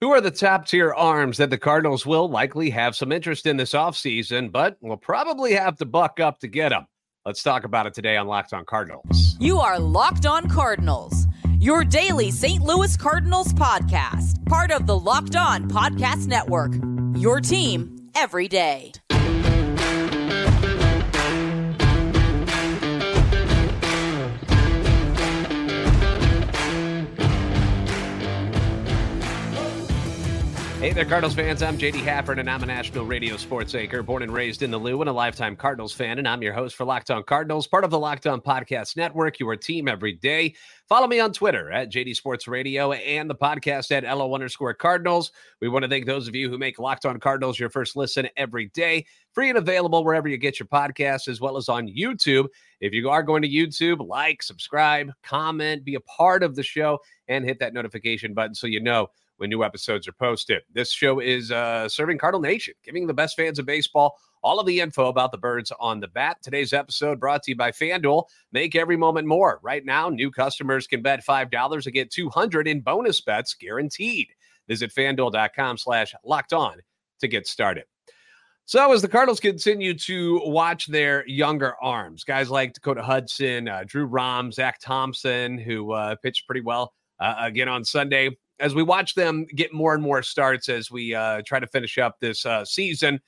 Who are the top tier arms that the Cardinals will likely have some interest in this offseason, but will probably have to buck up to get them? Let's talk about it today on Locked On Cardinals. You are Locked On Cardinals, your daily St. Louis Cardinals podcast, part of the Locked On Podcast Network. Your team every day. Hey there, Cardinals fans. I'm JD Hafford, and I'm a national radio sports anchor, born and raised in the Lou, and a lifetime Cardinals fan. And I'm your host for Locked On Cardinals, part of the Locked On Podcast Network, your team every day. Follow me on Twitter at JD Sports Radio and the podcast at LO underscore Cardinals. We want to thank those of you who make Locked On Cardinals your first listen every day, free and available wherever you get your podcasts, as well as on YouTube. If you are going to YouTube, like, subscribe, comment, be a part of the show, and hit that notification button so you know when new episodes are posted. This show is uh, serving Cardinal Nation, giving the best fans of baseball all of the info about the birds on the bat. Today's episode brought to you by FanDuel. Make every moment more. Right now, new customers can bet $5 and get 200 in bonus bets guaranteed. Visit fanduel.com slash locked on to get started. So, as the Cardinals continue to watch their younger arms, guys like Dakota Hudson, uh, Drew Rom, Zach Thompson, who uh, pitched pretty well uh, again on Sunday, as we watch them get more and more starts as we uh, try to finish up this uh, season,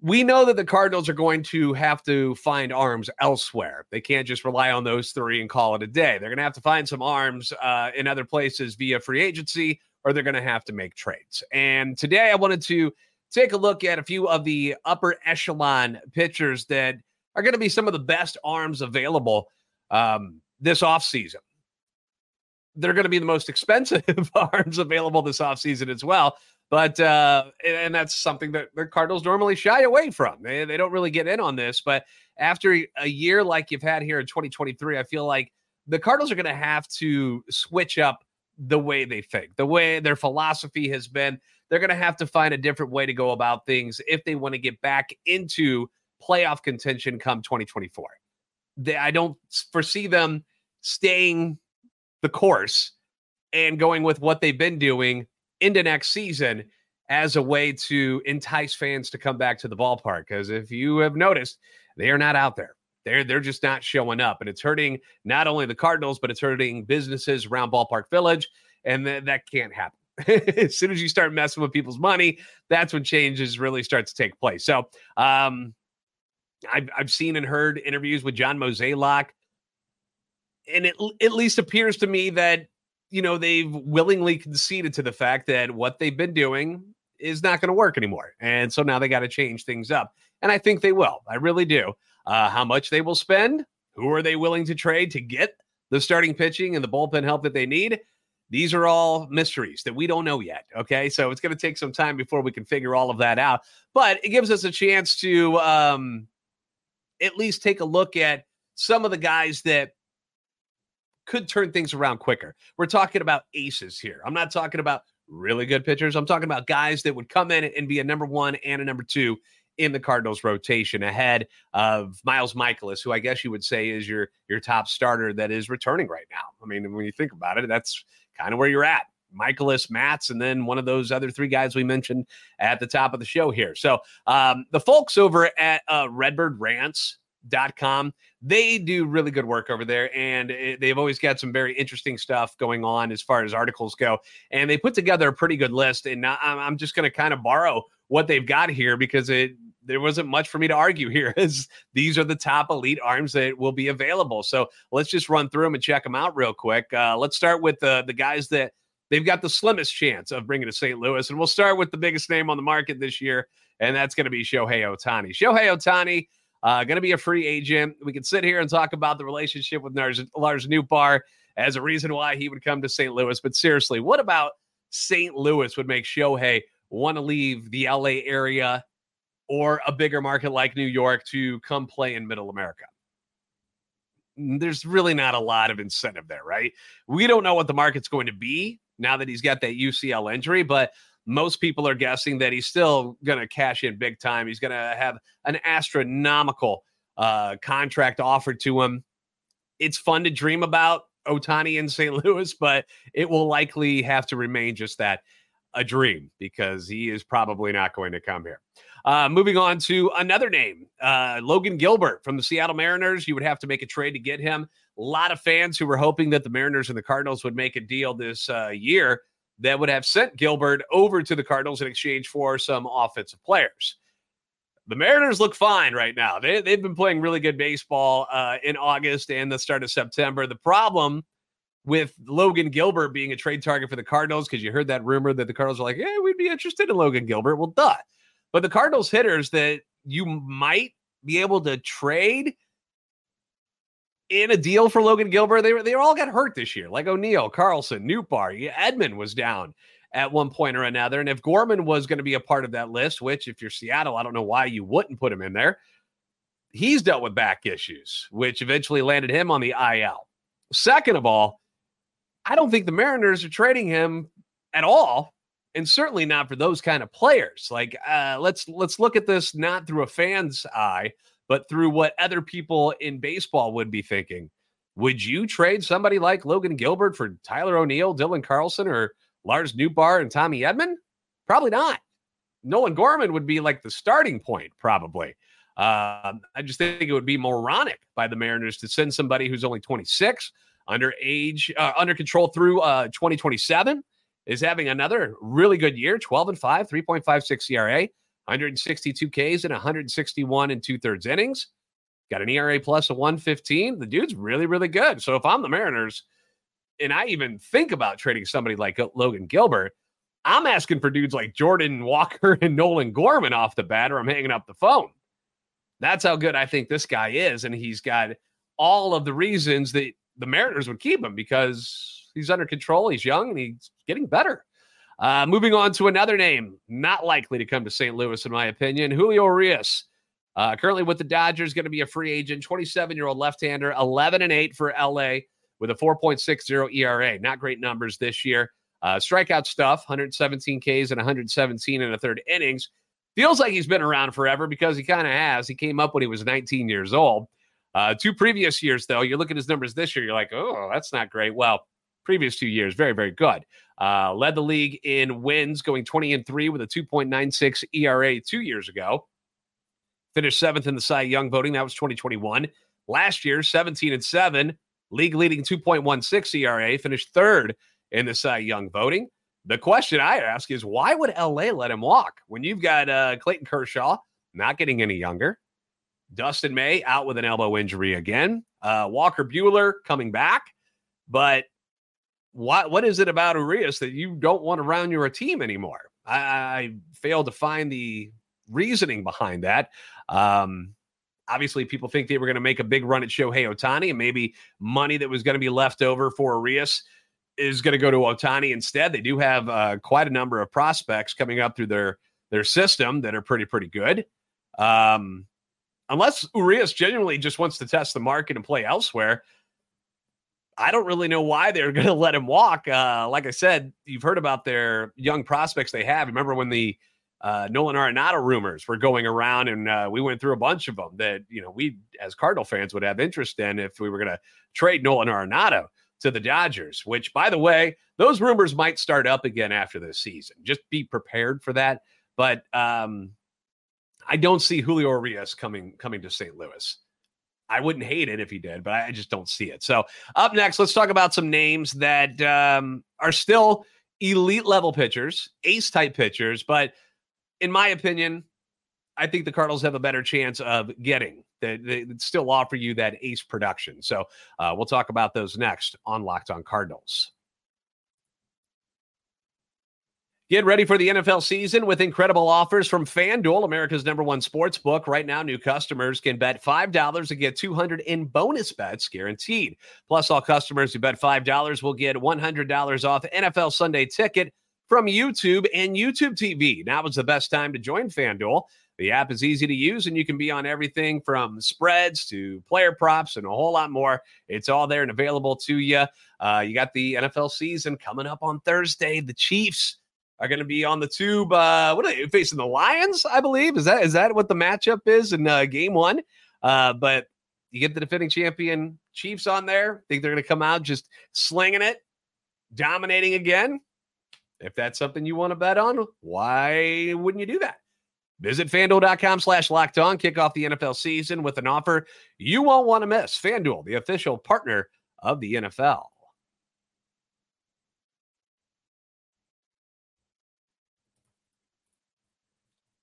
we know that the Cardinals are going to have to find arms elsewhere. They can't just rely on those three and call it a day. They're going to have to find some arms uh, in other places via free agency, or they're going to have to make trades. And today I wanted to take a look at a few of the upper echelon pitchers that are going to be some of the best arms available um, this offseason they're going to be the most expensive arms available this offseason as well. But uh, and that's something that the Cardinals normally shy away from. They, they don't really get in on this. But after a year like you've had here in 2023, I feel like the Cardinals are going to have to switch up the way they think, the way their philosophy has been. They're going to have to find a different way to go about things if they want to get back into playoff contention come 2024. They, I don't foresee them staying the course and going with what they've been doing into next season as a way to entice fans to come back to the ballpark. Because if you have noticed, they are not out there. They're they're just not showing up, and it's hurting not only the Cardinals, but it's hurting businesses around Ballpark Village, and th- that can't happen. as soon as you start messing with people's money, that's when changes really start to take place. So, um, I've I've seen and heard interviews with John Mozeliak and it at least appears to me that you know they've willingly conceded to the fact that what they've been doing is not going to work anymore, and so now they got to change things up. And I think they will. I really do. Uh, how much they will spend? Who are they willing to trade to get the starting pitching and the bullpen help that they need? These are all mysteries that we don't know yet. Okay, so it's going to take some time before we can figure all of that out. But it gives us a chance to um, at least take a look at some of the guys that could turn things around quicker. We're talking about aces here. I'm not talking about really good pitchers. I'm talking about guys that would come in and be a number one and a number two in the Cardinals rotation ahead of Miles Mikolas, who I guess you would say is your your top starter that is returning right now. I mean, when you think about it, that's kind of where you're at. Mikolas, Matz, and then one of those other three guys we mentioned at the top of the show here. So um, the folks over at uh, Redbird Rants com. They do really good work over there, and it, they've always got some very interesting stuff going on as far as articles go. And they put together a pretty good list. And I'm, I'm just going to kind of borrow what they've got here because it there wasn't much for me to argue here as these are the top elite arms that will be available. So let's just run through them and check them out real quick. Uh, let's start with the the guys that they've got the slimmest chance of bringing to St. Louis, and we'll start with the biggest name on the market this year, and that's going to be Shohei Ohtani. Shohei Ohtani uh, going to be a free agent. We can sit here and talk about the relationship with Lars, Lars Nootbaar as a reason why he would come to St. Louis. But seriously, what about St. Louis would make Shohei want to leave the LA area or a bigger market like New York to come play in middle America? There's really not a lot of incentive there, right? We don't know what the market's going to be now that he's got that UCL injury, but most people are guessing that he's still going to cash in big time. He's going to have an astronomical uh, contract offered to him. It's fun to dream about Ohtani in St. Louis, but it will likely have to remain just that. a dream because he is probably not going to come here. Uh, moving on to another name, uh, Logan Gilbert from the Seattle Mariners. You would have to make a trade to get him. A lot of fans who were hoping that the Mariners and the Cardinals would make a deal this uh, year that would have sent Gilbert over to the Cardinals in exchange for some offensive players. The Mariners look fine right now. They, they've been playing really good baseball uh, in August and the start of September. The problem with Logan Gilbert being a trade target for the Cardinals, because you heard that rumor that the Cardinals are like, yeah, we'd be interested in Logan Gilbert. Well, duh. But the Cardinals hitters that you might be able to trade in a deal for Logan Gilbert, they, they all got hurt this year, like O'Neill, Carlson, Nootbaar, Edman was down at one point or another. And if Gorman was going to be a part of that list, which if you're Seattle, I don't know why you wouldn't put him in there, he's dealt with back issues, which eventually landed him on the IL. Second of all, I don't think the Mariners are trading him at all, and certainly not for those kind of players. Like, uh, let's let's look at this not through a fan's eye, but through what other people in baseball would be thinking. Would you trade somebody like Logan Gilbert for Tyler O'Neill, Dylan Carlson, or Lars Nootbaar and Tommy Edman? Probably not. Nolan Gorman would be like the starting point, probably. Uh, I just think it would be moronic by the Mariners to send somebody who's only 26, under age, uh, under control through uh, 2027, is having another really good year 12 and 5, 3.56 ERA, 162 Ks and 161 and two thirds innings. Got an ERA plus of 115. The dude's really, really good. So if I'm the Mariners, and I even think about trading somebody like Logan Gilbert, I'm asking for dudes like Jordan Walker and Nolan Gorman off the bat, or I'm hanging up the phone. That's how good I think this guy is. And he's got all of the reasons that the Mariners would keep him because he's under control, he's young, and he's getting better. Uh, moving on to another name, not likely to come to St. Louis, in my opinion, Julio Urias. Uh, currently with the Dodgers, going to be a free agent, 27 year old left hander, 11 and 8 for LA with a 4.60 ERA. Not great numbers this year. Uh, strikeout stuff 117 Ks and 117 in a third innings. Feels like he's been around forever because he kind of has. He came up when he was 19 years old. Uh, two previous years, though, you look at his numbers this year, you're like, oh, that's not great. Well, previous two years, very, very good. Uh, led the league in wins, going 20 and 3 with a 2.96 ERA two years ago. Finished seventh in the Cy Young voting. That was 2021. Last year, 17 and 7, league leading 2.16 ERA, finished third in the Cy Young voting. The question I ask is why would LA let him walk when you've got uh, Clayton Kershaw not getting any younger? Dustin May out with an elbow injury again. Uh, Walker Buehler coming back. But what what is it about Urias that you don't want around your team anymore? I, I failed to find the reasoning behind that. Um, obviously, people think they were going to make a big run at Shohei Ohtani, and maybe money that was going to be left over for Urias is going to go to Ohtani instead. They do have uh, quite a number of prospects coming up through their their system that are pretty pretty good. Um, unless Urias genuinely just wants to test the market and play elsewhere, I don't really know why they're going to let him walk. Uh, like I said, you've heard about their young prospects they have. Remember when the uh, Nolan Arenado rumors were going around, and uh, we went through a bunch of them that you know we as Cardinal fans would have interest in if we were going to trade Nolan Arenado to the Dodgers. Which, by the way, those rumors might start up again after this season. Just be prepared for that. But um, I don't see Julio Urias coming coming to St. Louis. I wouldn't hate it if he did, but I just don't see it. So up next, let's talk about some names that um, are still elite level pitchers, ace type pitchers, but in my opinion, I think the Cardinals have a better chance of getting that they still offer you that ace production. So uh, we'll talk about those next on Locked On Cardinals. Get ready for the NFL season with incredible offers from FanDuel, America's number one sports book. Right now, new customers can bet $5 and get 200 in bonus bets guaranteed. Plus, all customers who bet $5 will get $100 off NFL Sunday ticket from YouTube and YouTube TV. Now is the best time to join FanDuel. The app is easy to use, and you can be on everything from spreads to player props and a whole lot more. It's all there and available to you. Uh, you got the NFL season coming up on Thursday. The Chiefs are going to be on the tube. Uh, what are they facing? The Lions, I believe. Is that is that what the matchup is in uh, Game One? Uh, but you get the defending champion Chiefs on there. Think they're going to come out just slinging it, dominating again. If that's something you want to bet on, why wouldn't you do that? Visit fanduel.com slash locked on. Kick off the NFL season with an offer you won't want to miss. Fanduel, the official partner of the NFL.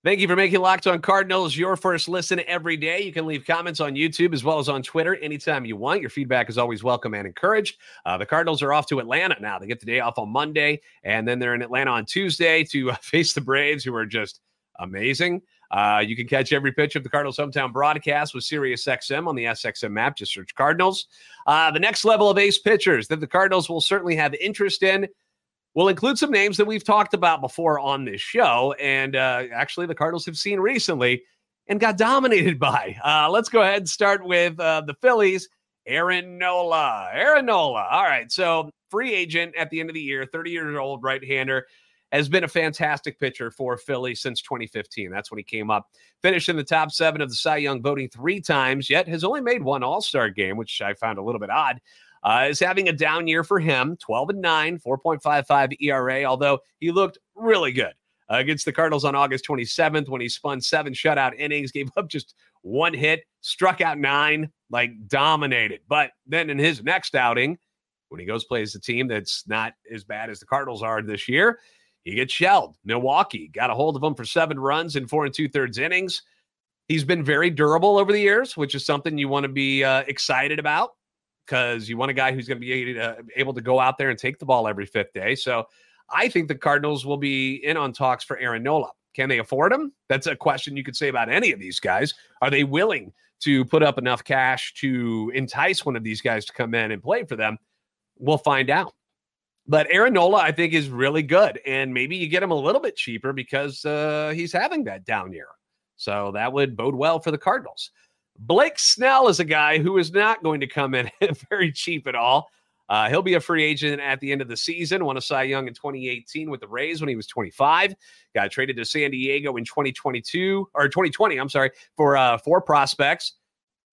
Thank you for making Locked On Cardinals your first listen every day. You can leave comments on YouTube as well as on Twitter anytime you want. Your feedback is always welcome and encouraged. Uh, the Cardinals are off to Atlanta now. They get the day off on Monday, and then they're in Atlanta on Tuesday to uh, face the Braves, who are just amazing. Uh, you can catch every pitch of the Cardinals hometown broadcast with SiriusXM on the SXM map. Just search Cardinals. Uh, the next level of ace pitchers that the Cardinals will certainly have interest in We'll include some names that we've talked about before on this show, and uh, actually the Cardinals have seen recently and got dominated by. Uh, let's go ahead and start with uh, the Phillies. Aaron Nola. Aaron Nola. All right. So, free agent at the end of the year, 30 years old, right hander, has been a fantastic pitcher for Philly since 2015. That's when he came up. Finished in the top seven of the Cy Young voting three times, yet has only made one All Star game, which I found a little bit odd uh, is having a down year for him 12 and 9, 4.55 ERA, although he looked really good uh, against the Cardinals on August 27th when he spun seven shutout innings, gave up just one hit, struck out nine, like dominated. But then in his next outing, when he goes plays a team that's not as bad as the Cardinals are this year, he gets shelled. Milwaukee got a hold of him for seven runs in four and two thirds innings. He's been very durable over the years, which is something you want to be uh, excited about because you want a guy who's going to be able to go out there and take the ball every fifth day. So I think the Cardinals will be in on talks for Aaron Nola. Can they afford him? That's a question you could say about any of these guys. Are they willing to put up enough cash to entice one of these guys to come in and play for them? We'll find out. But Aaron Nola, I think, is really good. And maybe you get him a little bit cheaper because uh, he's having that down year. So that would bode well for the Cardinals. Blake Snell is a guy who is not going to come in very cheap at all. Uh, he'll be a free agent at the end of the season. Won a Cy Young in 2018 with the Rays when he was 25. Got traded to San Diego in 2022 or 2020. I'm sorry for uh, four prospects,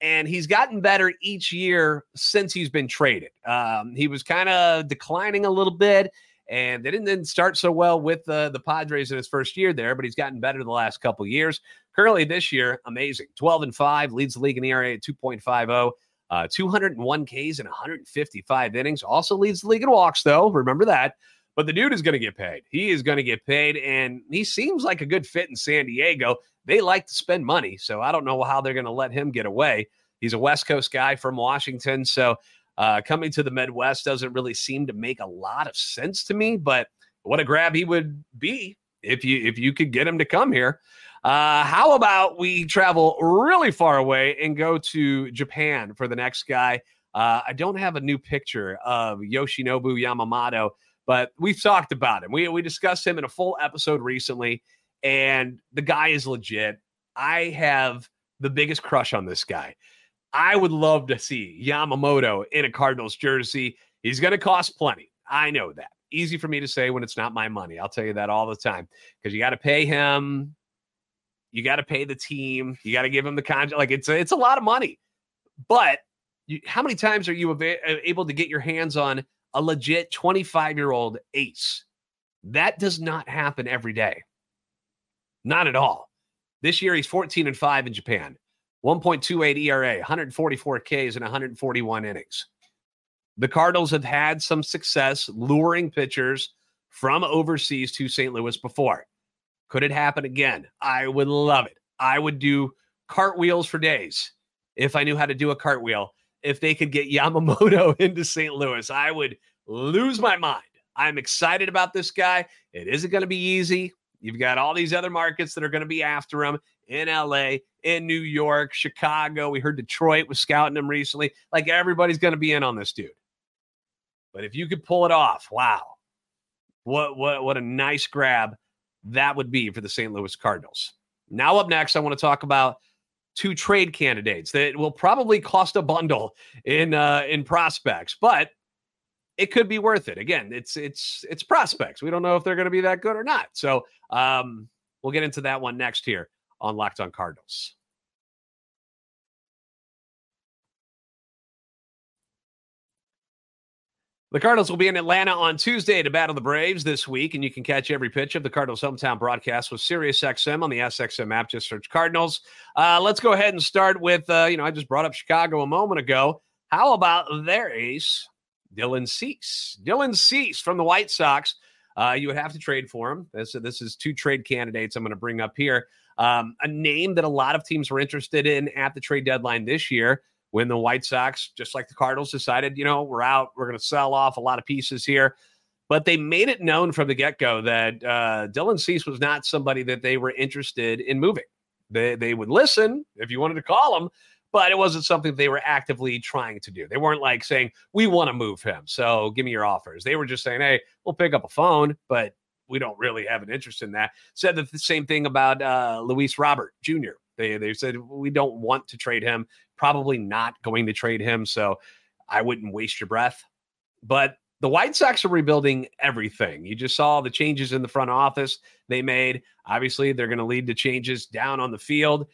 and he's gotten better each year since he's been traded. Um, he was kind of declining a little bit, and they didn't, didn't start so well with uh, the Padres in his first year there, but he's gotten better the last couple years. Currently this year, amazing. 12 and 5, leads the league in ERA at 2.50. Uh, 201 Ks and 155 innings. Also leads the league in walks, though. Remember that. But the dude is going to get paid. He is going to get paid, and he seems like a good fit in San Diego. They like to spend money, so I don't know how they're going to let him get away. He's a West Coast guy from Washington, so uh, coming to the Midwest doesn't really seem to make a lot of sense to me. But what a grab he would be if you if you could get him to come here. Uh, how about we travel really far away and go to Japan for the next guy? Uh, I don't have a new picture of Yoshinobu Yamamoto, but we've talked about him. We, we discussed him in a full episode recently, and the guy is legit. I have the biggest crush on this guy. I would love to see Yamamoto in a Cardinals jersey. He's going to cost plenty. I know that. Easy for me to say when it's not my money. I'll tell you that all the time because you got to pay him you got to pay the team. You got to give them the contract. Like it's a, it's a lot of money. But you, how many times are you uh, able to get your hands on a legit 25 year old ace? That does not happen every day. Not at all. This year he's 14 and 5 in Japan. 1.28 ERA, 144 Ks and 141 innings. The Cardinals have had some success luring pitchers from overseas to St. Louis before. Could it happen again? I would love it. I would do cartwheels for days if I knew how to do a cartwheel. If they could get Yamamoto into St. Louis, I would lose my mind. I'm excited about this guy. It isn't going to be easy. You've got all these other markets that are going to be after him in LA, in New York, Chicago. We heard Detroit was scouting him recently. Like everybody's going to be in on this dude. But if you could pull it off, wow. What what what a nice grab that would be for the St. Louis Cardinals. Now, up next, I want to talk about two trade candidates that will probably cost a bundle in uh, in prospects, but it could be worth it. Again, it's it's it's prospects. We don't know if they're going to be that good or not. So um, we'll get into that one next here on Locked On Cardinals. The Cardinals will be in Atlanta on Tuesday to battle the Braves this week, and you can catch every pitch of the Cardinals' hometown broadcast with SiriusXM on the SXM app. Just search Cardinals. Uh, let's go ahead and start with, uh, you know, I just brought up Chicago a moment ago. How about their ace, Dylan Cease? Dylan Cease from the White Sox. Uh, you would have to trade for him. This, this is two trade candidates I'm going to bring up here. Um, a name that a lot of teams were interested in at the trade deadline this year when the White Sox, just like the Cardinals, decided, you know, we're out, we're going to sell off a lot of pieces here. But they made it known from the get go that uh, Dylan Cease was not somebody that they were interested in moving. They, they would listen if you wanted to call them, but it wasn't something they were actively trying to do. They weren't like saying, we want to move him. So give me your offers. They were just saying, hey, we'll pick up a phone, but we don't really have an interest in that. Said the same thing about uh, Luis Robert Jr. They, they said, we don't want to trade him probably not going to trade him. So I wouldn't waste your breath. But the White Sox are rebuilding everything. You just saw the changes in the front office they made. Obviously, they're going to lead to changes down on the field.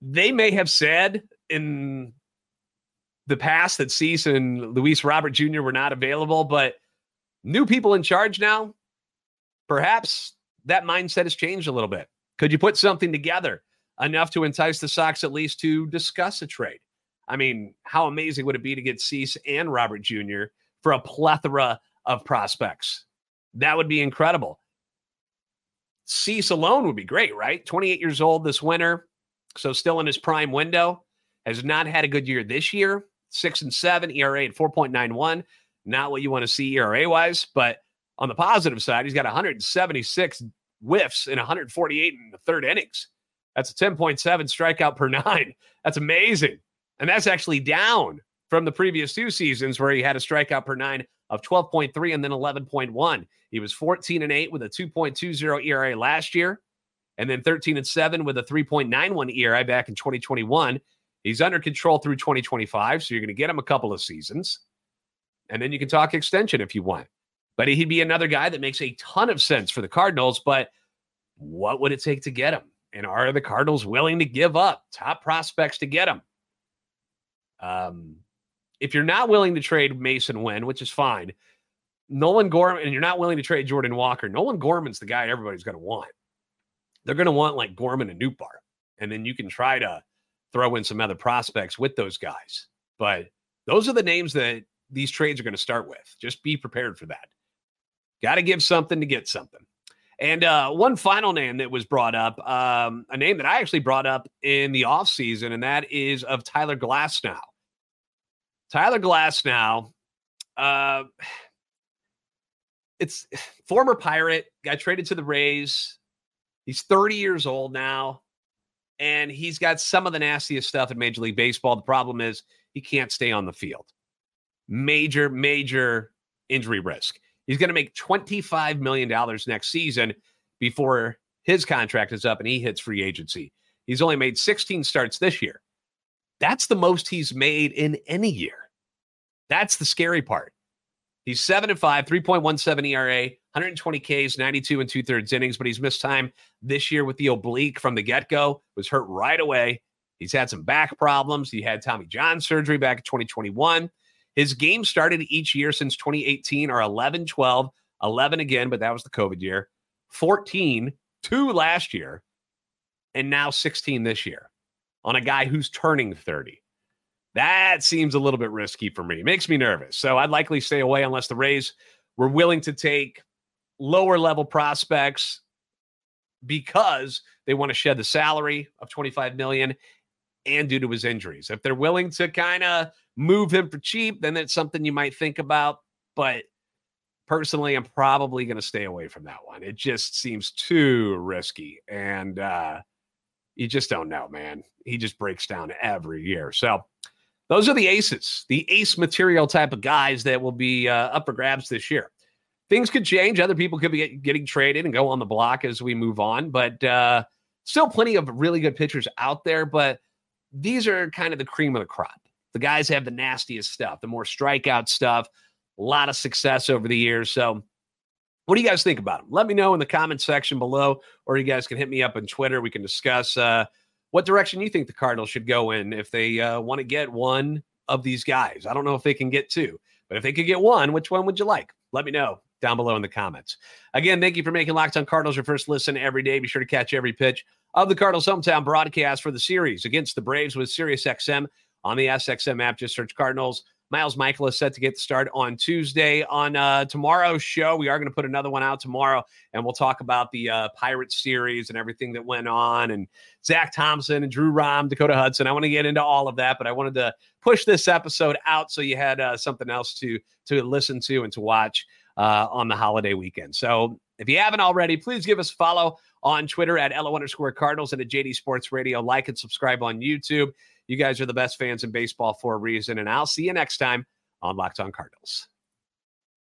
They may have said in the past that Cease and Luis Robert Jr. were not available, but new people in charge now, perhaps that mindset has changed a little bit. Could you put something together enough to entice the Sox at least to discuss a trade. I mean, how amazing would it be to get Cease and Robert Jr. for a plethora of prospects? That would be incredible. Cease alone would be great, right? 28 years old this winter, so still in his prime window. Has not had a good year this year. Six and seven, ERA at 4.91. Not what you want to see ERA wise, but on the positive side, he's got 176 whiffs in 148 in the third innings. That's a 10.7 strikeout per nine. That's amazing. And that's actually down from the previous two seasons where he had a strikeout per nine of 12.3 and then 11.1. He was 14 and 8 with a 2.20 ERA last year, and then 13 and 7 with a 3.91 ERA back in 2021. He's under control through 2025, so you're going to get him a couple of seasons. And then you can talk extension if you want. But he'd be another guy that makes a ton of sense for the Cardinals. But what would it take to get him? And are the Cardinals willing to give up top prospects to get him? Um, if you're not willing to trade Masyn Winn, which is fine, Nolan Gorman, and you're not willing to trade Jordan Walker, Nolan Gorman's the guy everybody's going to want. They're going to want like Gorman and Nootbaar. And then you can try to throw in some other prospects with those guys. But those are the names that these trades are going to start with. Just be prepared for that. Got to give something to get something. And uh, one final name that was brought up, um, a name that I actually brought up in the offseason, and that is of Tyler Glasnow. Tyler Glasnow, uh, it's former Pirate, got traded to the Rays. He's 30 years old now, and he's got some of the nastiest stuff in Major League Baseball. The problem is he can't stay on the field. Major, major injury risk. He's going to make $25 million next season before his contract is up and he hits free agency. He's only made 16 starts this year. That's the most he's made in any year. That's the scary part. He's 7 and 5, 3.17 ERA, 120 Ks, 92 and two thirds innings, but he's missed time this year with the oblique from the get go, was hurt right away. He's had some back problems. He had Tommy John surgery back in 2021. His games started each year since 2018 are 11, 12, 11 again, but that was the COVID year, 14, two last year, and now 16 this year on a guy who's turning 30. That seems a little bit risky for me. It makes me nervous. So I'd likely stay away unless the Rays were willing to take lower level prospects because they want to shed the salary of 25 million and due to his injuries. If they're willing to kind of move him for cheap, then it's something you might think about. But personally, I'm probably going to stay away from that one. It just seems too risky. And uh, you just don't know, man. He just breaks down every year. So those are the aces, the ace material type of guys that will be uh, up for grabs this year. Things could change. Other people could be get, getting traded and go on the block as we move on. But uh, still plenty of really good pitchers out there. But these are kind of the cream of the crop. The guys have the nastiest stuff, the more strikeout stuff, a lot of success over the years. So, what do you guys think about them? Let me know in the comment section below, or you guys can hit me up on Twitter. We can discuss uh, what direction you think the Cardinals should go in if they uh, want to get one of these guys. I don't know if they can get two, But if they could get one, which one would you like? Let me know down below in the comments. Again, thank you for making Locked on Cardinals your first listen every day. Be sure to catch every pitch of the Cardinals hometown broadcast for the series against the Braves with SiriusXM on the SXM app. Just search Cardinals. Miles Michael is set to get the start on Tuesday. On uh, tomorrow's show, we are going to put another one out tomorrow, and we'll talk about the uh, Pirates series and everything that went on, and Zach Thompson and Drew Rom, Dakota Hudson. I want to get into all of that, but I wanted to push this episode out so you had uh, something else to to listen to and to watch uh, on the holiday weekend. So if you haven't already, please give us a follow on Twitter at LO underscore Cardinals and at JD Sports Radio. Like and subscribe on YouTube. You guys are the best fans in baseball for a reason. And I'll see you next time on Locked on Cardinals.